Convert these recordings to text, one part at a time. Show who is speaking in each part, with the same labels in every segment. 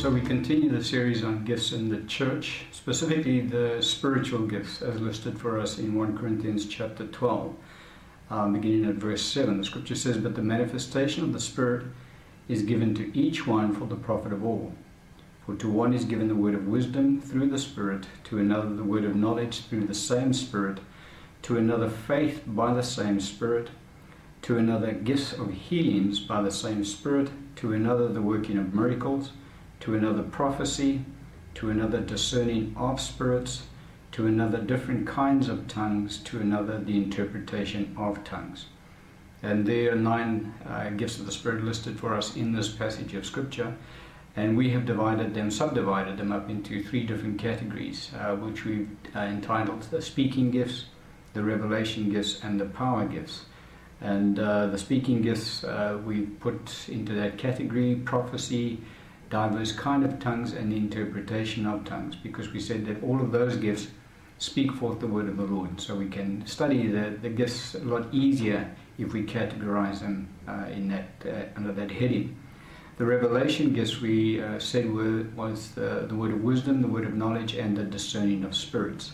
Speaker 1: so we continue the series on gifts in the church, specifically the spiritual gifts as listed for us in 1 Corinthians chapter 12, um, beginning at verse 7. The scripture says, But the manifestation of the Spirit is given to each one for the profit of all. For to one is given the word of wisdom through the Spirit, to another the word of knowledge through the same Spirit, to another faith by the same Spirit, to another gifts of healings by the same Spirit, to another the working of miracles to another prophecy, to another discerning of spirits, to another different kinds of tongues, to another the interpretation of tongues. And there are nine uh, gifts of the Spirit listed for us in this passage of Scripture. And we have divided them, subdivided them up into three different categories, uh, which we've uh, entitled the speaking gifts, the revelation gifts, and the power gifts. And uh, the speaking gifts uh, we put into that category prophecy, diverse kind of tongues and the interpretation of tongues because we said that all of those gifts speak forth the word of the Lord. So we can study the, the gifts a lot easier if we categorize them uh, in that uh, under that heading. The revelation gifts we uh, said were, was the, the word of wisdom, the word of knowledge, and the discerning of spirits,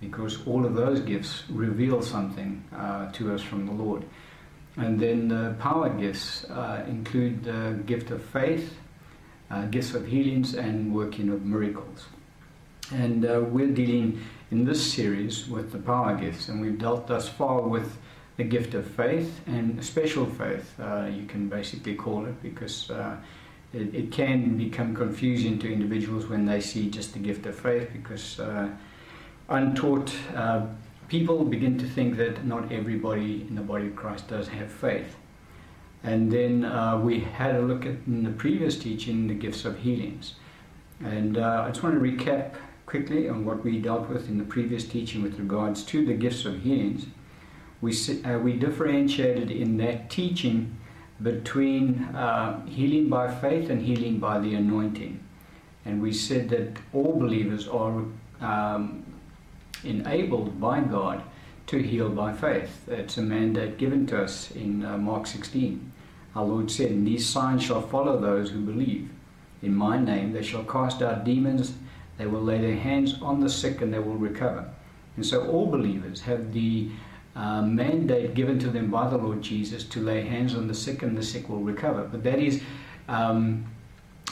Speaker 1: because all of those gifts reveal something uh, to us from the Lord. And then the power gifts uh, include the gift of faith, uh, gifts of healings and working of miracles. And uh, we're dealing in this series with the power gifts, and we've dealt thus far with the gift of faith and special faith, uh, you can basically call it, because uh, it, it, can become confusing to individuals when they see just the gift of faith, because uh, untaught uh, people begin to think that not everybody in the body of Christ does have faith. And then uh, we had a look at in the previous teaching the gifts of healings. And uh, I just want to recap quickly on what we dealt with in the previous teaching with regards to the gifts of healings. We, uh, we differentiated in that teaching between uh, healing by faith and healing by the anointing. And we said that all believers are um, enabled by God to heal by faith. It's a mandate given to us in uh, Mark 16. Our Lord said, And these signs shall follow those who believe. In my name they shall cast out demons, they will lay their hands on the sick, and they will recover. And so all believers have the uh, mandate given to them by the Lord Jesus to lay hands on the sick, and the sick will recover. But that is um,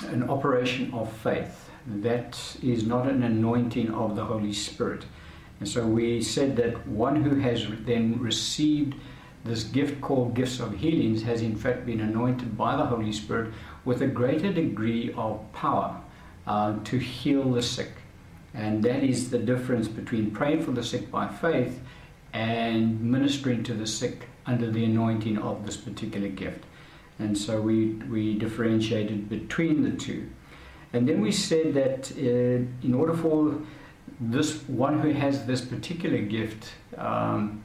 Speaker 1: an operation of faith. That is not an anointing of the Holy Spirit. And so we said that one who has then received this gift called gifts of healings has in fact been anointed by the Holy Spirit with a greater degree of power uh, to heal the sick. And that is the difference between praying for the sick by faith and ministering to the sick under the anointing of this particular gift. And so we, we differentiated between the two. And then we said that uh, in order for this one who has this particular gift, um,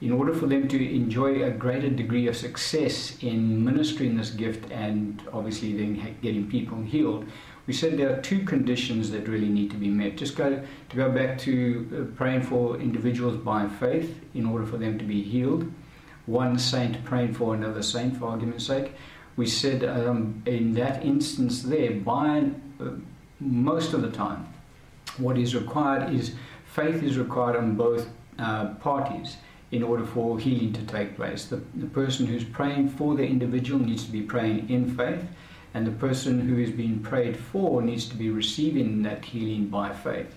Speaker 1: in order for them to enjoy a greater degree of success in ministering this gift and obviously then getting people healed, we said there are two conditions that really need to be met. Just go to go back to uh, praying for individuals by faith in order for them to be healed. One saint praying for another saint, for argument's sake. We said um, in that instance there, by uh, most of the time, what is required is faith is required on both uh, parties in order for healing to take place. The, the person who's praying for the individual needs to be praying in faith, and the person who is being prayed for needs to be receiving that healing by faith.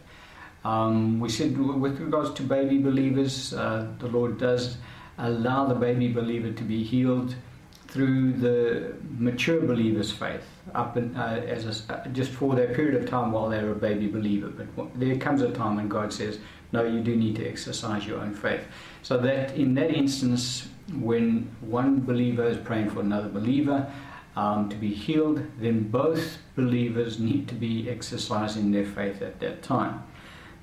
Speaker 1: Um, we said with regards to baby believers, uh, the Lord does allow the baby believer to be healed through the mature believer's faith up and uh, as a, uh, just for that period of time while they're a baby believer. But there comes a time when God says, "No, you do need to exercise your own faith." So that in that instance, when one believer is praying for another believer um, to be healed, then both believers need to be exercising their faith at that time.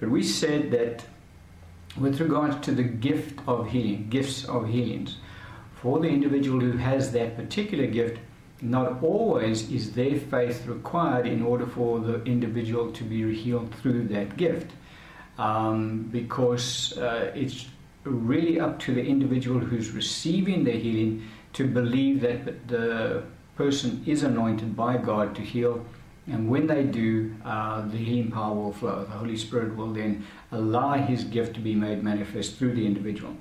Speaker 1: But we said that with regards to the gift of healing, gifts of healings for the individual who has that particular gift, not always is their faith required in order for the individual to be healed through that gift. Um, because uh, it's really up to the individual who's receiving the healing to believe that the person is anointed by God to heal And when they do, uh, the healing power will flow. The Holy Spirit will then allow His gift to be made manifest through the individual.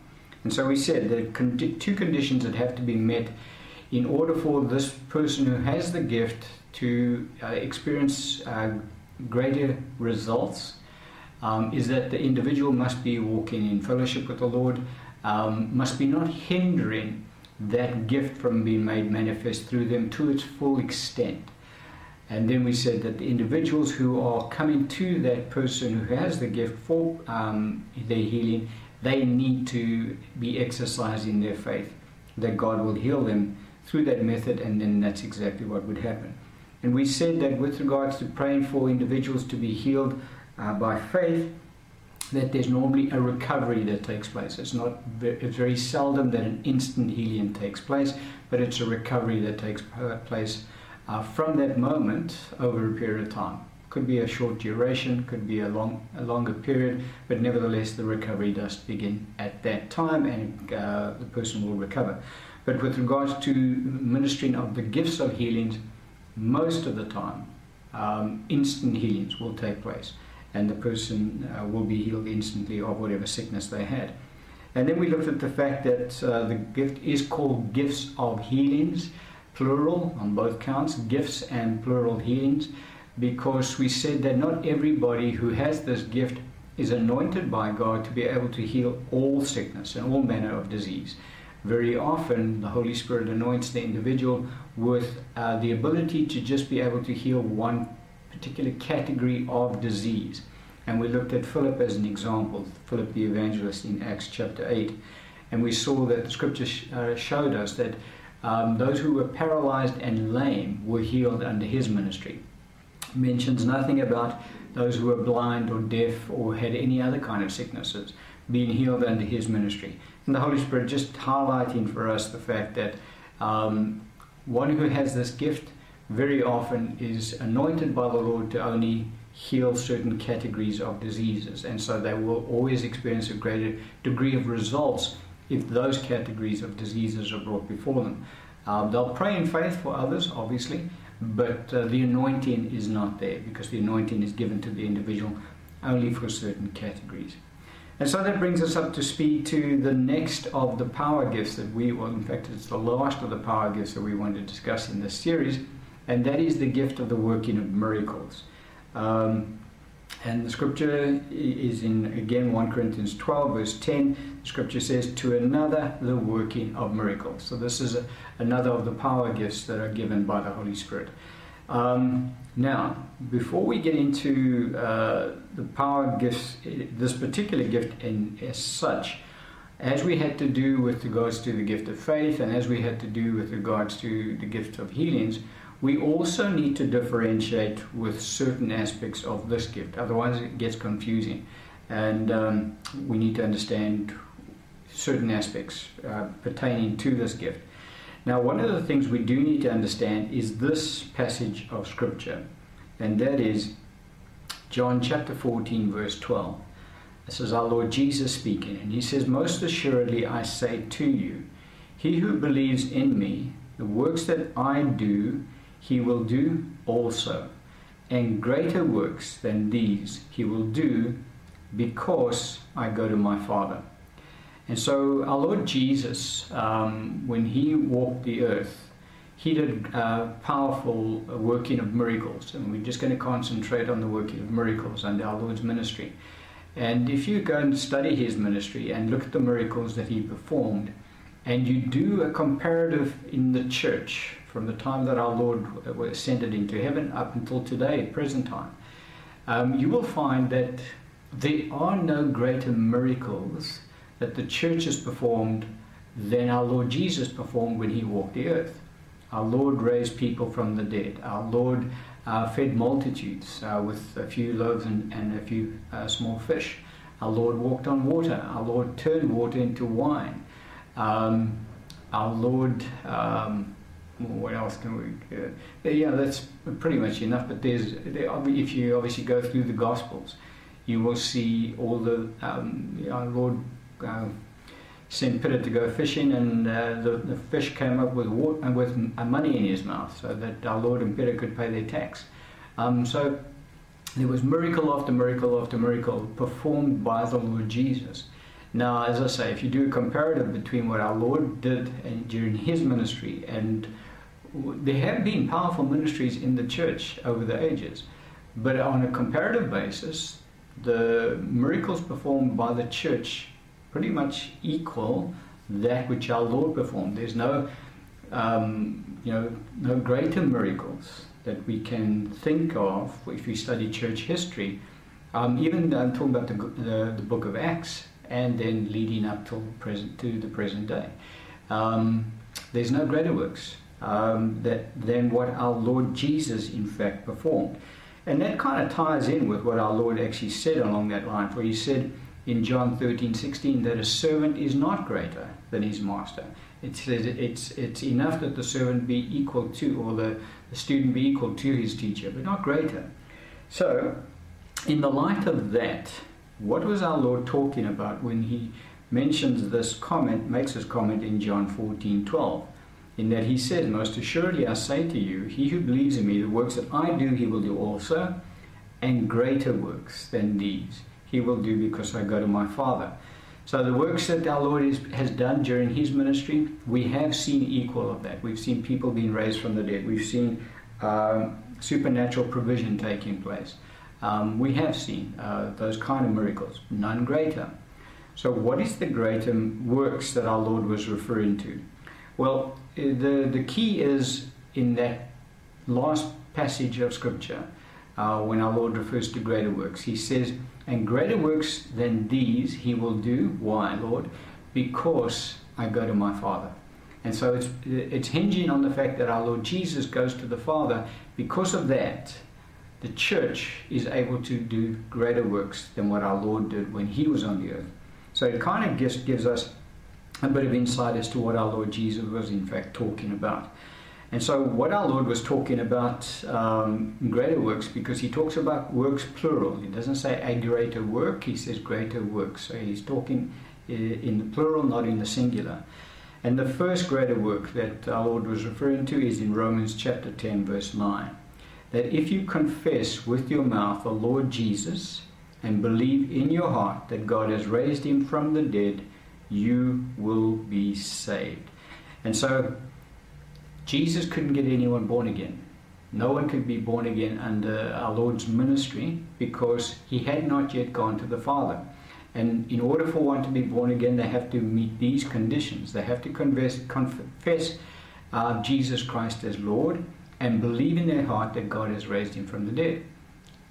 Speaker 1: And so we said there are two conditions that have to be met in order for this person who has the gift to uh, experience uh, greater results. Um, is that the individual must be walking in fellowship with the Lord, um, must be not hindering that gift from being made manifest through them to its full extent. And then we said that the individuals who are coming to that person who has the gift for um, their healing, they need to be exercising their faith that God will heal them through that method, and then that's exactly what would happen. And we said that with regards to praying for individuals to be healed uh, by faith, that there's normally a recovery that takes place. It's not it's very seldom that an instant healing takes place, but it's a recovery that takes place uh, from that moment over a period of time. Could be a short duration, could be a long a longer period, but nevertheless the recovery does begin at that time, and uh, the person will recover. But with regards to ministering of the gifts of healings, most of the time, um, instant healings will take place and the person uh, will be healed instantly of whatever sickness they had. And then we looked at the fact that uh, the gift is called gifts of healings, plural on both counts, gifts and plural healings, because we said that not everybody who has this gift is anointed by God to be able to heal all sickness and all manner of disease. Very often, the Holy Spirit anoints the individual with uh, the ability to just be able to heal one particular category of disease. And we looked at Philip as an example, Philip the evangelist in Acts chapter 8. And we saw that the scripture sh- uh, showed us that um, those who were paralyzed and lame were healed under his ministry. Mentions nothing about those who were blind or deaf or had any other kind of sicknesses being healed under his ministry. And the Holy Spirit just highlighting for us the fact that um, one who has this gift very often is anointed by the Lord to only heal certain categories of diseases, and so they will always experience a greater degree of results if those categories of diseases are brought before them. Um, they'll pray in faith for others, obviously, but uh, the anointing is not there because the anointing is given to the individual only for certain categories. And so that brings us up to speed to the next of the power gifts that we, well, in fact, it's the last of the power gifts that we want to discuss in this series and that is the gift of the working of miracles. Um, and the scripture is in, again, 1 Corinthians 12, verse 10. The scripture says, To another, the working of miracles. So, this is a, another of the power gifts that are given by the Holy Spirit. Um, now, before we get into uh, the power gifts, this particular gift in, as such, as we had to do with regards to the gift of faith and as we had to do with regards to the gift of healings, we also need to differentiate with certain aspects of this gift, otherwise, it gets confusing. And um, we need to understand certain aspects uh, pertaining to this gift. Now, one of the things we do need to understand is this passage of Scripture, and that is John chapter 14, verse 12. This is our Lord Jesus speaking, and he says, Most assuredly I say to you, he who believes in me, the works that I do, he will do also. And greater works than these he will do because I go to my Father. And so, our Lord Jesus, um, when he walked the earth, he did powerful working of miracles. And we're just going to concentrate on the working of miracles under our Lord's ministry. And if you go and study his ministry and look at the miracles that he performed, and you do a comparative in the church from the time that our Lord ascended into heaven up until today, present time, um, you will find that there are no greater miracles that the church has performed than our Lord Jesus performed when he walked the earth. Our Lord raised people from the dead. Our Lord uh, fed multitudes uh, with a few loaves and, and a few uh, small fish. Our Lord walked on water. Our Lord turned water into wine. Um, our Lord um, what else can we? Uh, yeah, that's pretty much enough. But there's, there, if you obviously go through the Gospels, you will see all the um, our Lord uh, sent Peter to go fishing, and uh, the, the, fish came up with water, with money in his mouth, so that our Lord and Peter could pay their tax. Um, so there was miracle after miracle after miracle performed by the Lord Jesus. Now, as I say, if you do a comparative between what our Lord did and during his ministry, and there have been powerful ministries in the church over the ages, but on a comparative basis, the miracles performed by the church pretty much equal that which our Lord performed. There's no, um, you know, no greater miracles that we can think of if we study church history. Um, even I'm talking about the, the, the, book of Acts and then leading up to present to the present day. Um, there's no greater works um, that than what our Lord Jesus in fact performed. And that kind of ties in with what our Lord actually said along that line, for he said in John 13, 16 that a servant is not greater than his master. It says it's, it's enough that the servant be equal to, or the, the student be equal to his teacher, but not greater. So, in the light of that, what was our Lord talking about when he mentions this comment, makes this comment in John 14, 12? in that he said, Most assuredly I say to you, he who believes in me, the works that I do, he will do also, and greater works than these he will do because I go to my Father. So the works that our Lord is, has done during his ministry, we have seen equal of that. We've seen people being raised from the dead. We've seen um, supernatural provision taking place. Um, we have seen uh, those kind of miracles, none greater. So, what is the greater works that our Lord was referring to? Well, the, the key is in that last passage of Scripture uh, when our Lord refers to greater works. He says, And greater works than these he will do. Why, Lord? Because I go to my Father. And so it's, it's hinging on the fact that our Lord Jesus goes to the Father. Because of that, the church is able to do greater works than what our Lord did when he was on the earth. So it kind of just gives us a bit of insight as to what our Lord Jesus was in fact talking about. And so, what our Lord was talking about um, greater works, because he talks about works plural. He doesn't say a greater work, he says greater works. So, he's talking in the plural, not in the singular. And the first greater work that our Lord was referring to is in Romans chapter 10, verse 9. That if you confess with your mouth the Lord Jesus and believe in your heart that God has raised him from the dead, you will be saved. And so Jesus couldn't get anyone born again. No one could be born again under our Lord's ministry because he had not yet gone to the Father. And in order for one to be born again, they have to meet these conditions. They have to confess, confess uh, Jesus Christ as Lord and believe in their heart that God has raised him from the dead.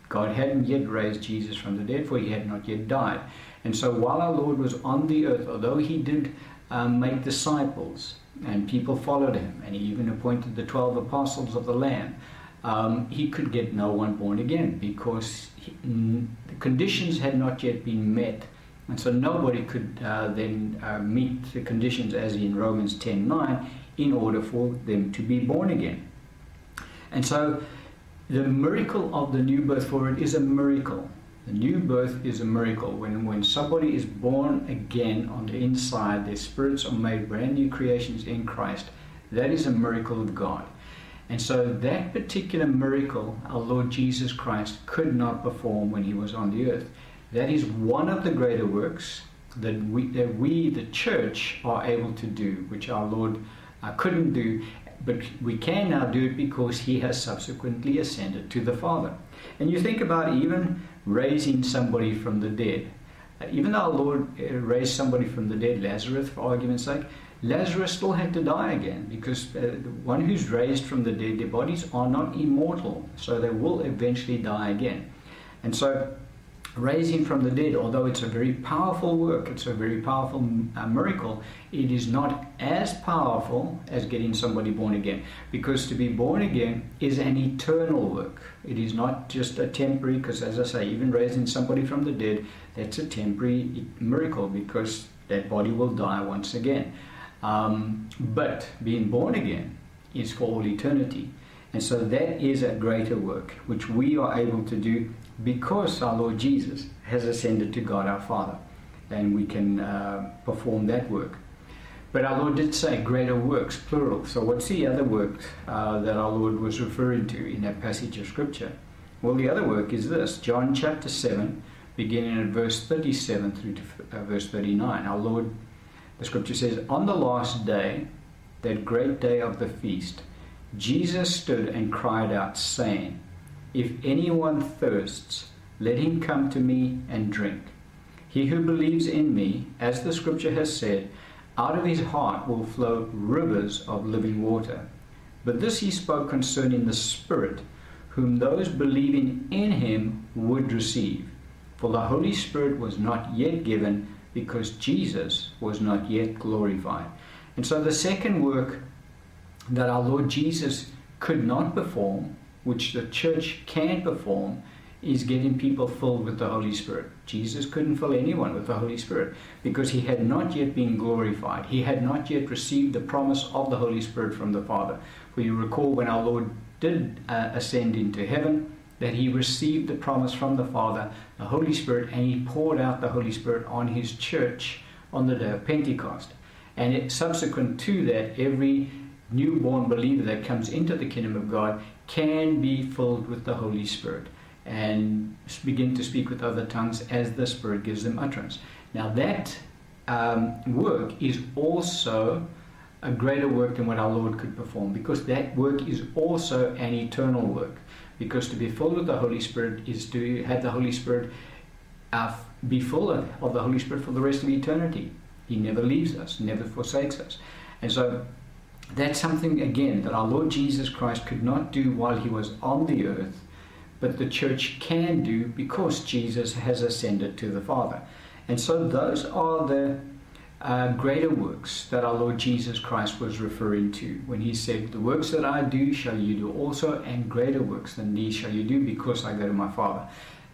Speaker 1: God hadn't yet raised Jesus from the dead, for he had not yet died. And so while our Lord was on the earth, although he did um, make disciples and people followed him, and he even appointed the 12 apostles of the Lamb, um, he could get no one born again because he, mm, the conditions had not yet been met. And so nobody could uh, then uh, meet the conditions as in Romans 10:9 in order for them to be born again. And so the miracle of the new birth for it is a miracle. The new birth is a miracle. When, when somebody is born again on the inside, their spirits are made brand new creations in Christ. That is a miracle of God. And so that particular miracle, our Lord Jesus Christ could not perform when he was on the earth. That is one of the greater works that we, that we the church, are able to do, which our Lord uh, couldn't do. But we can now do it because he has subsequently ascended to the Father. And you think about even raising somebody from the dead. Uh, even though our Lord uh, raised somebody from the dead, Lazarus, for argument's sake, Lazarus still had to die again because uh, the one who's raised from the dead, their bodies are not immortal, so they will eventually die again. And so raising from the dead, although it's a very powerful work, it's a very powerful uh, miracle, it is not as powerful as getting somebody born again. Because to be born again is an eternal work. It is not just a temporary, because as I say, even raising somebody from the dead, that's a temporary miracle because that body will die once again. Um, but being born again is for all eternity. And so that is a greater work, which we are able to do because our Lord Jesus has ascended to God our Father, and we can uh, perform that work. But our Lord did say greater works, plural. So, what's the other work uh, that our Lord was referring to in that passage of Scripture? Well, the other work is this John chapter 7, beginning at verse 37 through to uh, verse 39. Our Lord, the scripture says, On the last day, that great day of the feast, Jesus stood and cried out, saying, If anyone thirsts, let him come to me and drink. He who believes in me, as the scripture has said, out of his heart will flow rivers of living water. But this he spoke concerning the Spirit, whom those believing in him would receive. For the Holy Spirit was not yet given, because Jesus was not yet glorified. And so the second work that our Lord Jesus could not perform, which the church can perform, is getting people filled with the Holy Spirit. Jesus couldn't fill anyone with the Holy Spirit because he had not yet been glorified. He had not yet received the promise of the Holy Spirit from the Father. For you recall when our Lord did uh, ascend into heaven, that he received the promise from the Father, the Holy Spirit, and he poured out the Holy Spirit on his church on the day of Pentecost. And it, subsequent to that, every newborn believer that comes into the kingdom of God can be filled with the Holy Spirit and begin to speak with other tongues as the Spirit gives them utterance. Now, that um, work is also a greater work than what our Lord could perform because that work is also an eternal work. Because to be filled with the Holy Spirit is to have the Holy Spirit uh, be full of, of the Holy Spirit for the rest of eternity. He never leaves us, never forsakes us. And so that's something, again, that our Lord Jesus Christ could not do while he was on the earth but the church can do because Jesus has ascended to the Father. And so those are the uh, greater works that our Lord Jesus Christ was referring to when he said, The works that I do shall you do also, and greater works than these shall you do because I go to my Father.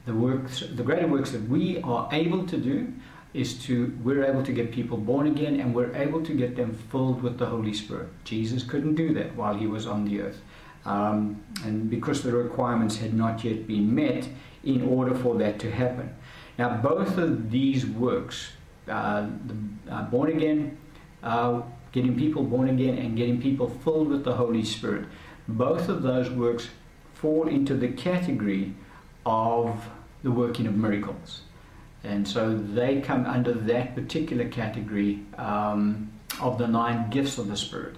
Speaker 1: The works, the greater works that we are able to do is to we're able to get people born again and we're able to get them filled with the Holy Spirit. Jesus couldn't do that while he was on the earth um, and because the requirements had not yet been met in order for that to happen. Now, both of these works, uh, the, uh, born again, uh, getting people born again, and getting people filled with the Holy Spirit, both of those works fall into the category of the working of miracles. And so they come under that particular category um, of the nine gifts of the Spirit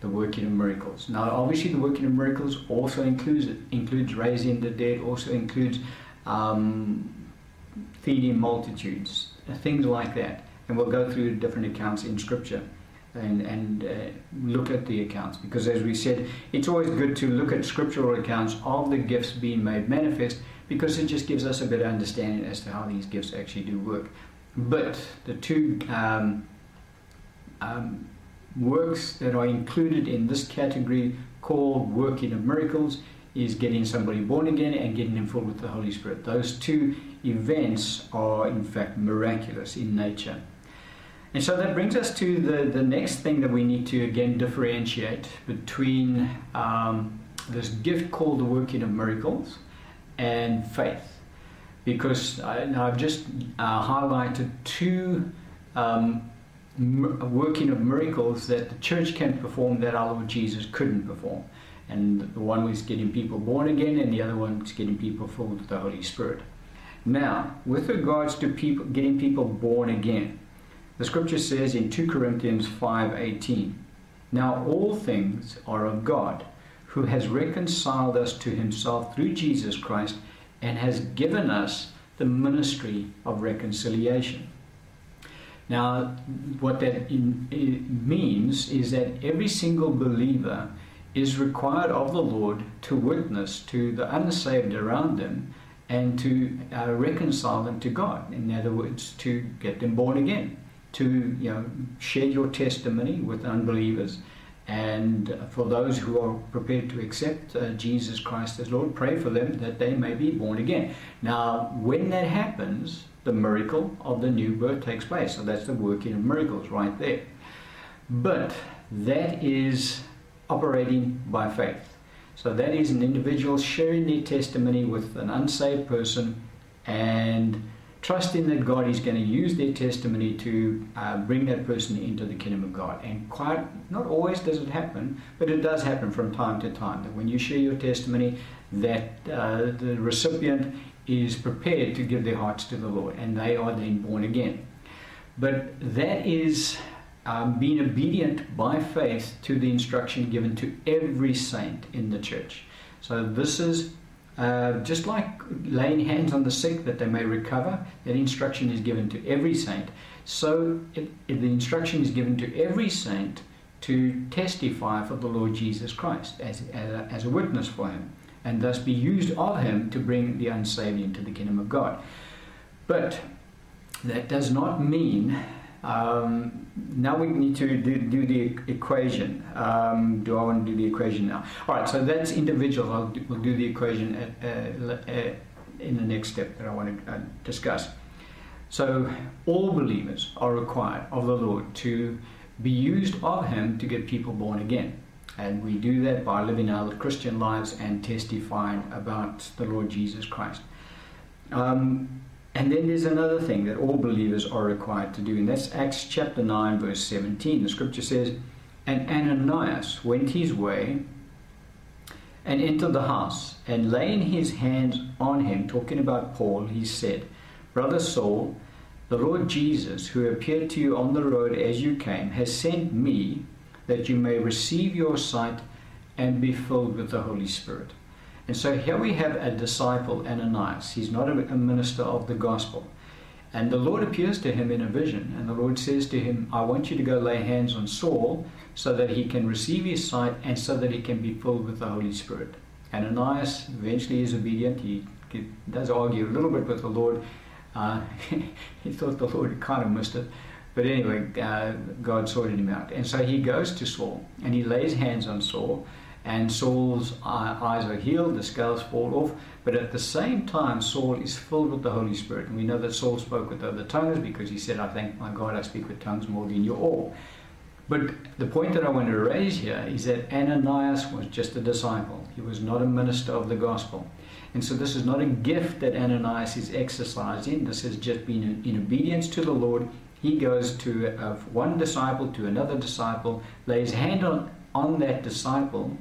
Speaker 1: the working of miracles. Now, obviously, the working of miracles also includes includes raising the dead, also includes um, feeding multitudes, things like that. And we'll go through different accounts in Scripture and, and uh, look at the accounts because, as we said, it's always good to look at scriptural accounts of the gifts being made manifest because it just gives us a better understanding as to how these gifts actually do work. But the two um, um, works that are included in this category called working of miracles is getting somebody born again and getting them filled with the Holy Spirit. Those two events are, in fact, miraculous in nature. And so that brings us to the, the next thing that we need to again differentiate between um, this gift called the working of miracles and faith. Because I, have just uh, highlighted two um, working of miracles that the church can perform that our Lord Jesus couldn't perform. And the one was getting people born again, and the other one was getting people filled with the Holy Spirit. Now, with regards to people getting people born again, the scripture says in 2 Corinthians 5:18, "Now all things are of God, who has reconciled us to himself through Jesus Christ and has given us the ministry of reconciliation." Now, what that in, means is that every single believer is required of the Lord to witness to the unsaved around them and to uh, reconcile them to God. In other words, to get them born again, to you know share your testimony with unbelievers, and for those who are prepared to accept uh, Jesus Christ as Lord, pray for them that they may be born again. Now, when that happens, the miracle of the new birth takes place. So that's the working of miracles right there. But that is operating by faith. So that is an individual sharing their testimony with an unsaved person and trusting that God is going to use their testimony to uh, bring that person into the kingdom of God. And quite not always does it happen, but it does happen from time to time. That when you share your testimony, that uh, the recipient is prepared to give their hearts to the Lord, and they are then born again. But that is um, being obedient by faith to the instruction given to every saint in the church. So this is uh, just like laying hands on the sick that they may recover, that instruction is given to every saint. So it, it, the instruction is given to every saint to testify for the Lord Jesus Christ as, as a, as a witness for him, and thus be used of him to bring the unsaved into the kingdom of God. But that does not mean um, now we need to do, do the equation. Um, do I want to do the equation now? All right, so that's individual. Do, we'll do the equation at, uh, uh, in the next step that I want to uh, discuss. So all believers are required of the Lord to be used of Him to get people born again. And we do that by living our Christian lives and testifying about the Lord Jesus Christ. Um, and then there's another thing that all believers are required to do, and that's Acts chapter 9, verse 17. The scripture says, And Ananias went his way and entered the house, and laying his hands on him, talking about Paul, he said, Brother Saul, the Lord Jesus, who appeared to you on the road as you came, has sent me that you may receive your sight and be filled with the Holy Spirit. And so here we have a disciple, Ananias. He's not a, minister of the gospel. And the Lord appears to him in a vision, and the Lord says to him, I want you to go lay hands on Saul so that he can receive his sight and so that he can be filled with the Holy Spirit. Ananias eventually is obedient. He, he does argue a little bit with the Lord. Uh, he thought the Lord kind of missed it. But anyway, uh, God sorted him out. And so he goes to Saul and he lays hands on Saul and Saul's eyes are healed, the scales fall off. But at the same time, Saul is filled with the Holy Spirit. And we know that Saul spoke with other tongues because he said, I thank my God I speak with tongues more than you all. But the point that I want to raise here is that Ananias was just a disciple. He was not a minister of the gospel. And so this is not a gift that Ananias is exercising. This has just been in, obedience to the Lord. He goes to uh, one disciple to another disciple, lays hand on, on that disciple,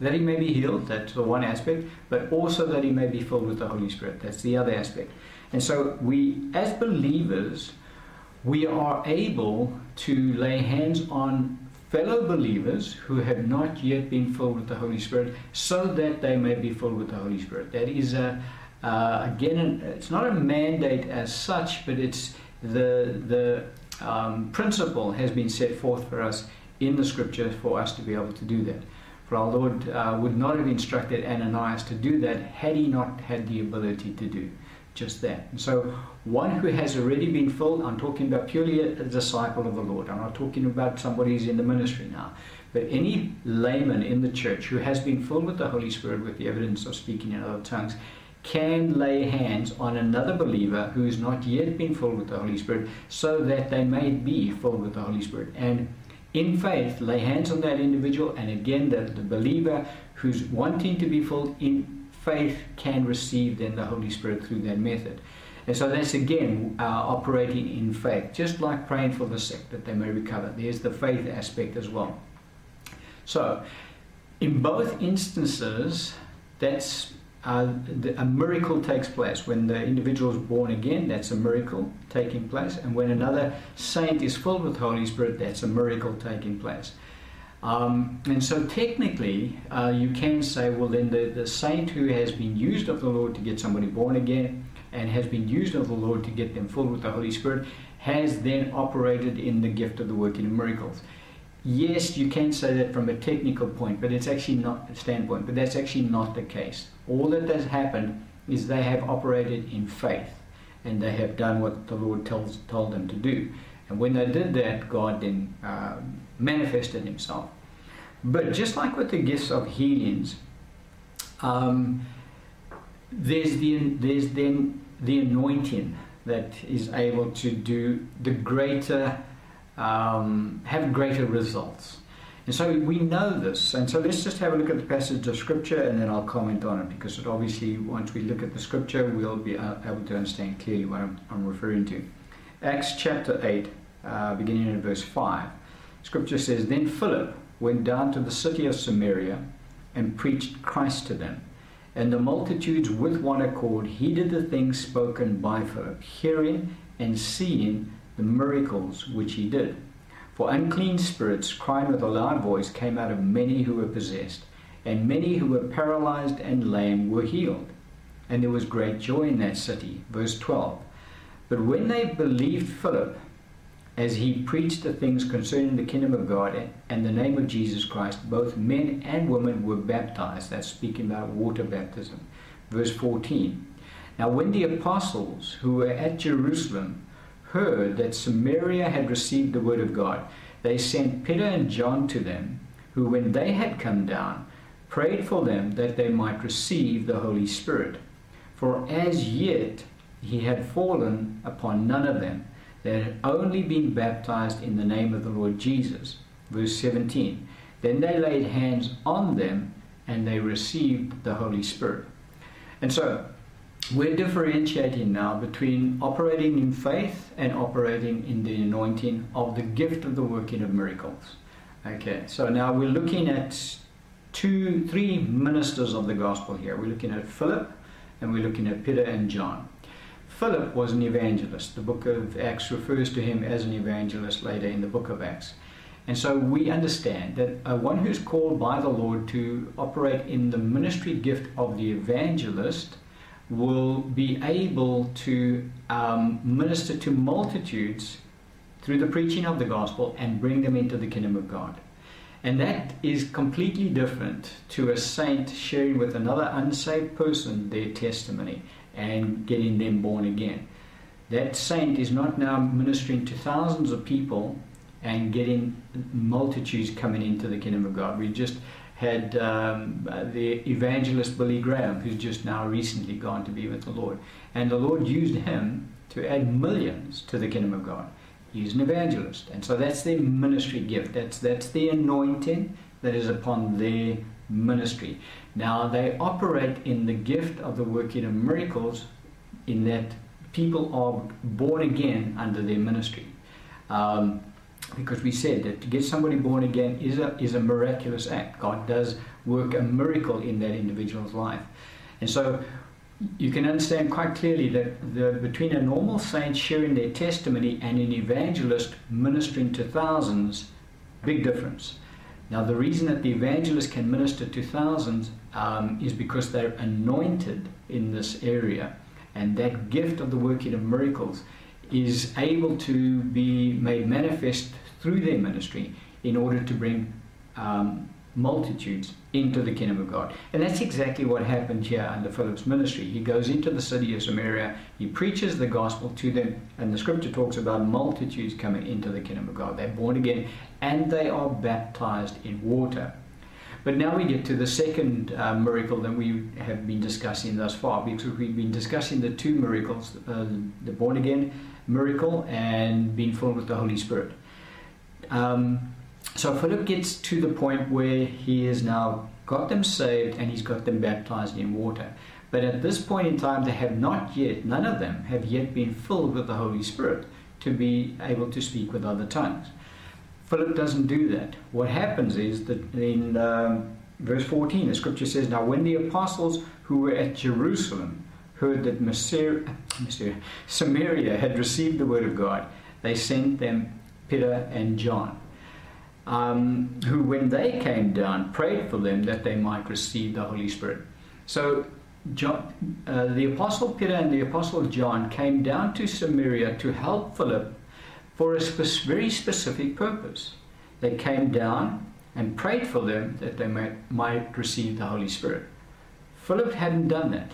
Speaker 1: that he may be healed, that's the one aspect, but also that he may be filled with the Holy Spirit, that's the other aspect. And so we, as believers, we are able to lay hands on fellow believers who have not yet been filled with the Holy Spirit so that they may be filled with the Holy Spirit. That is, a, uh, again, it's not a mandate as such, but it's the, the um, principle has been set forth for us in the scripture for us to be able to do that. For our Lord uh, would not have instructed Ananias to do that had he not had the ability to do just that. And so, one who has already been filled, I'm talking about purely a, a disciple of the Lord. I'm not talking about somebody who's in the ministry now. But any layman in the church who has been filled with the Holy Spirit with the evidence of speaking in other tongues can lay hands on another believer who has not yet been filled with the Holy Spirit so that they may be filled with the Holy Spirit. And in faith, lay hands on that individual, and again, the, the believer who's wanting to be filled in faith can receive then the Holy Spirit through that method. And so that's again uh, operating in faith, just like praying for the sick that they may recover. There's the faith aspect as well. So, in both instances, that's uh, the, a miracle takes place. When the individual is born again, that's a miracle taking place. And when another saint is filled with Holy Spirit, that's a miracle taking place. Um, and so technically, uh, you can say, well, then the, the saint who has been used of the Lord to get somebody born again and has been used of the Lord to get them filled with the Holy Spirit has then operated in the gift of the working of miracles yes, you can say that from a technical point, but it's actually not standpoint. But that's actually not the case. All that has happened is they have operated in faith, and they have done what the Lord tells told them to do. And when they did that, God then uh, manifested Himself. But just like with the gifts of healings, um, there's the there's then the anointing that is able to do the greater um, have greater results. And so we know this. And so let's just have a look at the passage of Scripture and then I'll comment on it because it obviously, once we look at the Scripture, we'll be able to understand clearly what I'm, I'm referring to. Acts chapter 8, uh, beginning in verse 5. Scripture says, Then Philip went down to the city of Samaria and preached Christ to them. And the multitudes with one accord heeded the things spoken by Philip, hearing and seeing the miracles which he did. For unclean spirits, crying with a loud voice, came out of many who were possessed, and many who were paralyzed and lame were healed. And there was great joy in that city. Verse 12. But when they believed Philip, as he preached the things concerning the kingdom of God and the name of Jesus Christ, both men and women were baptized. That's speaking about water baptism. Verse 14. Now, when the apostles who were at Jerusalem heard that Samaria had received the word of God, they sent Peter and John to them, who, when they had come down, prayed for them that they might receive the Holy Spirit. For as yet he had fallen upon none of them. They had only been baptized in the name of the Lord Jesus. Verse 17. Then they laid hands on them and they received the Holy Spirit. And so we're differentiating now between operating in faith and operating in the anointing of the gift of the working of miracles. Okay, so now we're looking at two, three ministers of the gospel here. We're looking at Philip and we're looking at Peter and John. Philip was an evangelist. The book of Acts refers to him as an evangelist later in the book of Acts. And so we understand that uh, one who's called by the Lord to operate in the ministry gift of the evangelist will be able to um, minister to multitudes through the preaching of the gospel and bring them into the kingdom of God. And that is completely different to a saint sharing with another unsaved person their testimony and getting them born again. That saint is not now ministering to thousands of people and getting multitudes coming into the kingdom of God. We just had um, the evangelist Billy Graham, who's just now recently gone to be with the Lord. And the Lord used him to add millions to the kingdom of God. He's an evangelist. And so that's their ministry gift. That's, that's the anointing that is upon their ministry. Now, they operate in the gift of the working of miracles in that people are born again under their ministry. Um, because we said that to get somebody born again is a, is a miraculous act. God does work a miracle in that individual's life. And so you can understand quite clearly that the, between a normal saint sharing their testimony and an evangelist ministering to thousands, big difference. Now, the reason that the evangelist can minister to thousands um, is because they're anointed in this area, and that gift of the working of miracles is able to be made manifest through their ministry in order to bring um, multitudes into the kingdom of God. And that's exactly what happened here under Philip's ministry. He goes into the city of Samaria, he preaches the gospel to them, and the scripture talks about multitudes coming into the kingdom of God. They're born again and they are baptized in water. But now we get to the second uh, miracle that we have been discussing thus far, because we've been discussing the two miracles uh, the born again miracle and being filled with the Holy Spirit. Um, so Philip gets to the point where he has now got them saved and he's got them baptized in water. But at this point in time, they have not yet, none of them have yet been filled with the Holy Spirit to be able to speak with other tongues. Philip doesn't do that. What happens is that in um, verse 14, the scripture says, Now when the apostles who were at Jerusalem heard that Samaria had received the word of God, they sent them Peter and John, um, who, when they came down, prayed for them that they might receive the Holy Spirit. So, John, uh, the Apostle Peter and the Apostle John came down to Samaria to help Philip for a spe- very specific purpose. They came down and prayed for them that they might, might receive the Holy Spirit. Philip hadn't done that.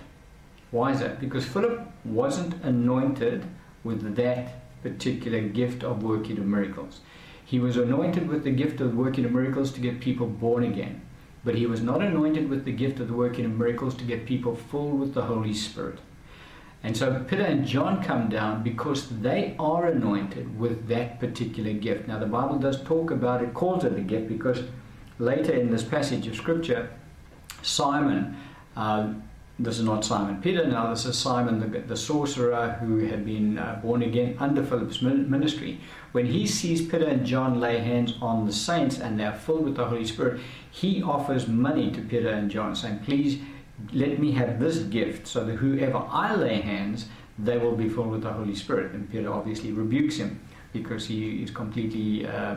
Speaker 1: Why is that? Because Philip wasn't anointed with that particular gift of working of miracles. He was anointed with the gift of working of miracles to get people born again. But he was not anointed with the gift of the working of miracles to get people full with the Holy Spirit. And so Peter and John come down because they are anointed with that particular gift. Now, the Bible does talk about it, calls it a gift, because later in this passage of Scripture, Simon, uh, this is not Simon Peter now, this is Simon the, the sorcerer who had been uh, born again under Philip's ministry. When he sees Peter and John lay hands on the saints and they are filled with the Holy Spirit, he offers money to Peter and John, saying, Please let me have this gift so that whoever I lay hands, they will be filled with the Holy Spirit. And Peter obviously rebukes him because he is completely uh,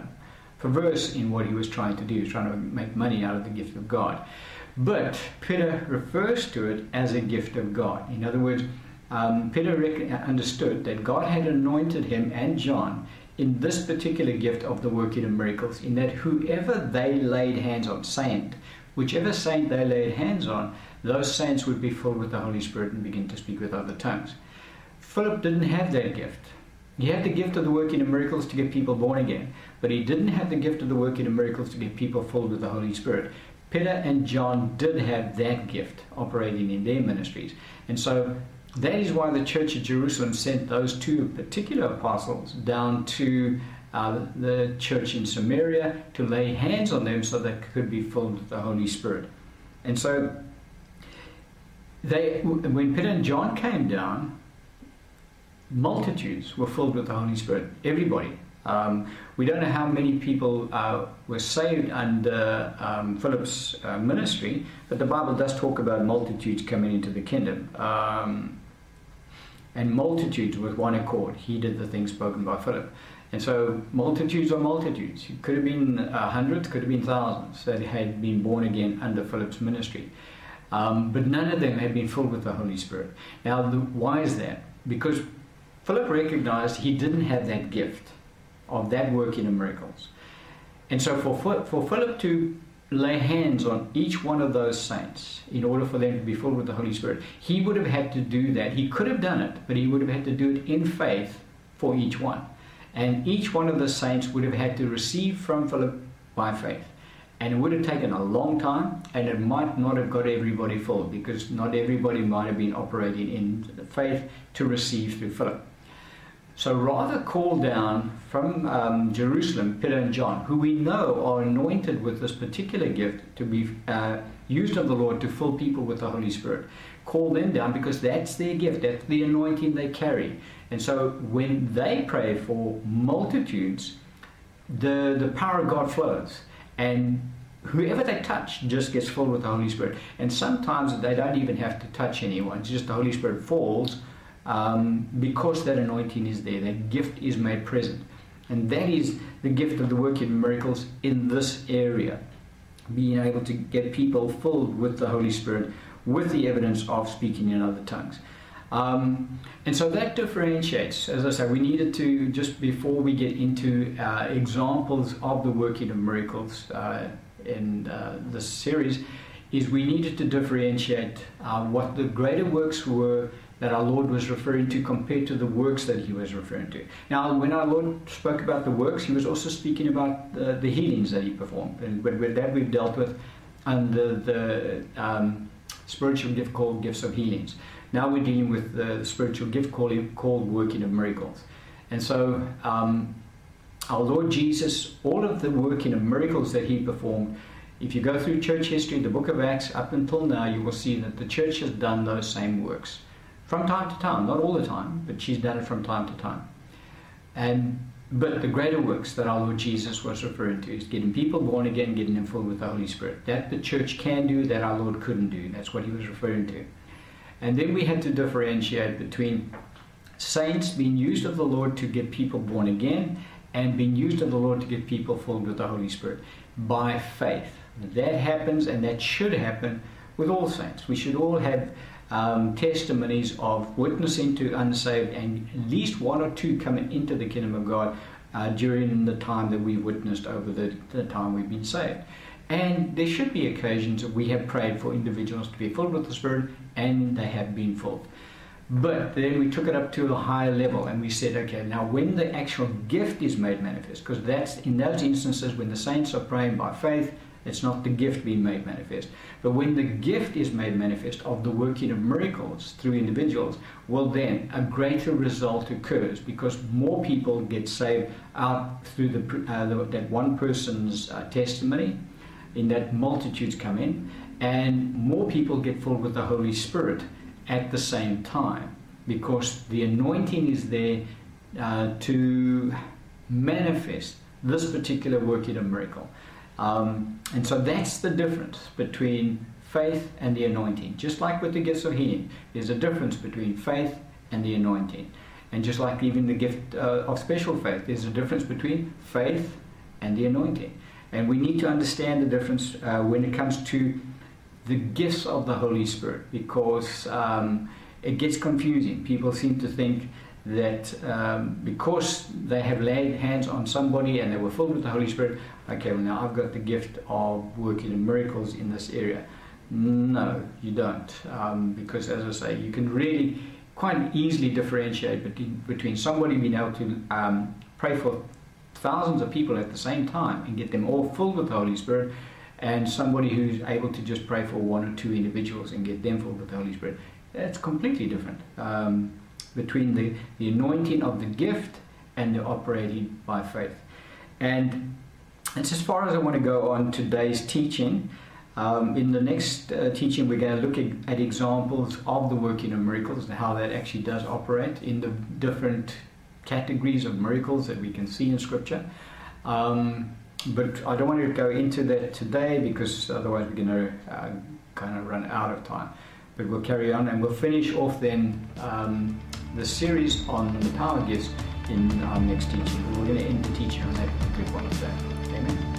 Speaker 1: perverse in what he was trying to do. Trying to make money out of the gift of God. But Peter refers to it as a gift of God. In other words, um, Peter understood that God had anointed him and John in this particular gift of the working of miracles, in that whoever they laid hands on, saint, whichever saint they laid hands on, those saints would be filled with the Holy Spirit and begin to speak with other tongues. Philip didn't have that gift. He had the gift of the working of miracles to get people born again, but he didn't have the gift of the working of miracles to get people filled with the Holy Spirit. Peter and John did have that gift operating in their ministries. And so that is why the church of Jerusalem sent those two particular apostles down to uh, the church in Samaria to lay hands on them so they could be filled with the Holy Spirit. And so they, when Peter and John came down, multitudes were filled with the Holy Spirit. Everybody. Um, we don't know how many people uh, were saved under um, Philip's uh, ministry, but the Bible does talk about multitudes coming into the kingdom. Um, and multitudes with one accord. He did the things spoken by Philip. And so multitudes are multitudes. It could have been uh, hundreds, could have been thousands that had been born again under Philip's ministry. Um, but none of them had been filled with the Holy Spirit. Now, the, why is that? Because Philip recognized he didn't have that gift of that working of miracles. And so, for, for Philip to lay hands on each one of those saints in order for them to be filled with the Holy Spirit, he would have had to do that. He could have done it, but he would have had to do it in faith for each one. And each one of the saints would have had to receive from Philip by faith. And it would have taken a long time, and it might not have got everybody full because not everybody might have been operating in faith to receive through Philip. So rather call down from um, Jerusalem Peter and John, who we know are anointed with this particular gift to be uh, used of the Lord to fill people with the Holy Spirit. Call them down because that's their gift, that's the anointing they carry. And so when they pray for multitudes, the, the power of God flows and whoever they touch just gets filled with the Holy Spirit. And sometimes they don't even have to touch anyone, it's just the Holy Spirit falls um, because that anointing is there, that gift is made present. And that is the gift of the working of miracles in this area. Being able to get people filled with the Holy Spirit with the evidence of speaking in other tongues. Um, and so that differentiates, as I say, we needed to, just before we get into uh, examples of the working of miracles uh, in uh, this series, is we needed to differentiate uh, what the greater works were that our Lord was referring to compared to the works that he was referring to. Now, when our Lord spoke about the works, he was also speaking about the, the healings that he performed. And with that we've dealt with under the um, spiritual gift called gifts of healings. Now we're dealing with the spiritual gift called, called working of miracles. And so, um, our Lord Jesus, all of the working of miracles that he performed, if you go through church history, the book of Acts, up until now, you will see that the church has done those same works. From time to time, not all the time, but she's done it from time to time. And but the greater works that our Lord Jesus was referring to is getting people born again, getting them filled with the Holy Spirit. That the church can do, that our Lord couldn't do. That's what he was referring to. And then we had to differentiate between saints being used of the Lord to get people born again and being used of the Lord to get people filled with the Holy Spirit by faith. That happens and that should happen with all saints. We should all have um, testimonies of witnessing to unsaved and at least one or two coming into the kingdom of God uh, during the time that we've witnessed over the, the time we've been saved. And there should be occasions that we have prayed for individuals to be filled with the Spirit and they have been filled. But then we took it up to a higher level and we said, okay, now when the actual gift is made manifest, because that's in those instances when the saints are praying by faith, It's not the gift being made manifest. But when the gift is made manifest of the working of miracles through individuals, well, then a greater result occurs because more people get saved out through the, uh, the that one person's uh, testimony, in that multitudes come in, and more people get filled with the Holy Spirit at the same time because the anointing is there uh, to manifest this particular working of miracle. Um, and so that's the difference between faith and the anointing. Just like with the gifts of healing, there's a difference between faith and the anointing. And just like even the gift uh, of special faith, there's a difference between faith and the anointing. And we need to understand the difference uh, when it comes to the gifts of the Holy Spirit because um, it gets confusing. People seem to think that um, because they have laid hands on somebody and they were filled with the Holy Spirit, okay, well, now I've got the gift of working in miracles in this area. No, you don't. Um, because, as I say, you can really quite easily differentiate between, between somebody being able to um, pray for thousands of people at the same time and get them all filled with the Holy Spirit and somebody who's able to just pray for one or two individuals and get them filled with the Holy Spirit. That's completely different um, between the, the anointing of the gift and the operating by faith. And that's as far as I want to go on today's teaching. Um, in the next uh, teaching, we're going to look at, at, examples of the working of miracles and how that actually does operate in the different categories of miracles that we can see in Scripture. Um, but I don't want to go into that today because otherwise we're going to uh, kind of run out of time. But we'll carry on and we'll finish off then um, the series on the power gifts in our next teaching. We're going to end the teaching on that particular one today. Amen.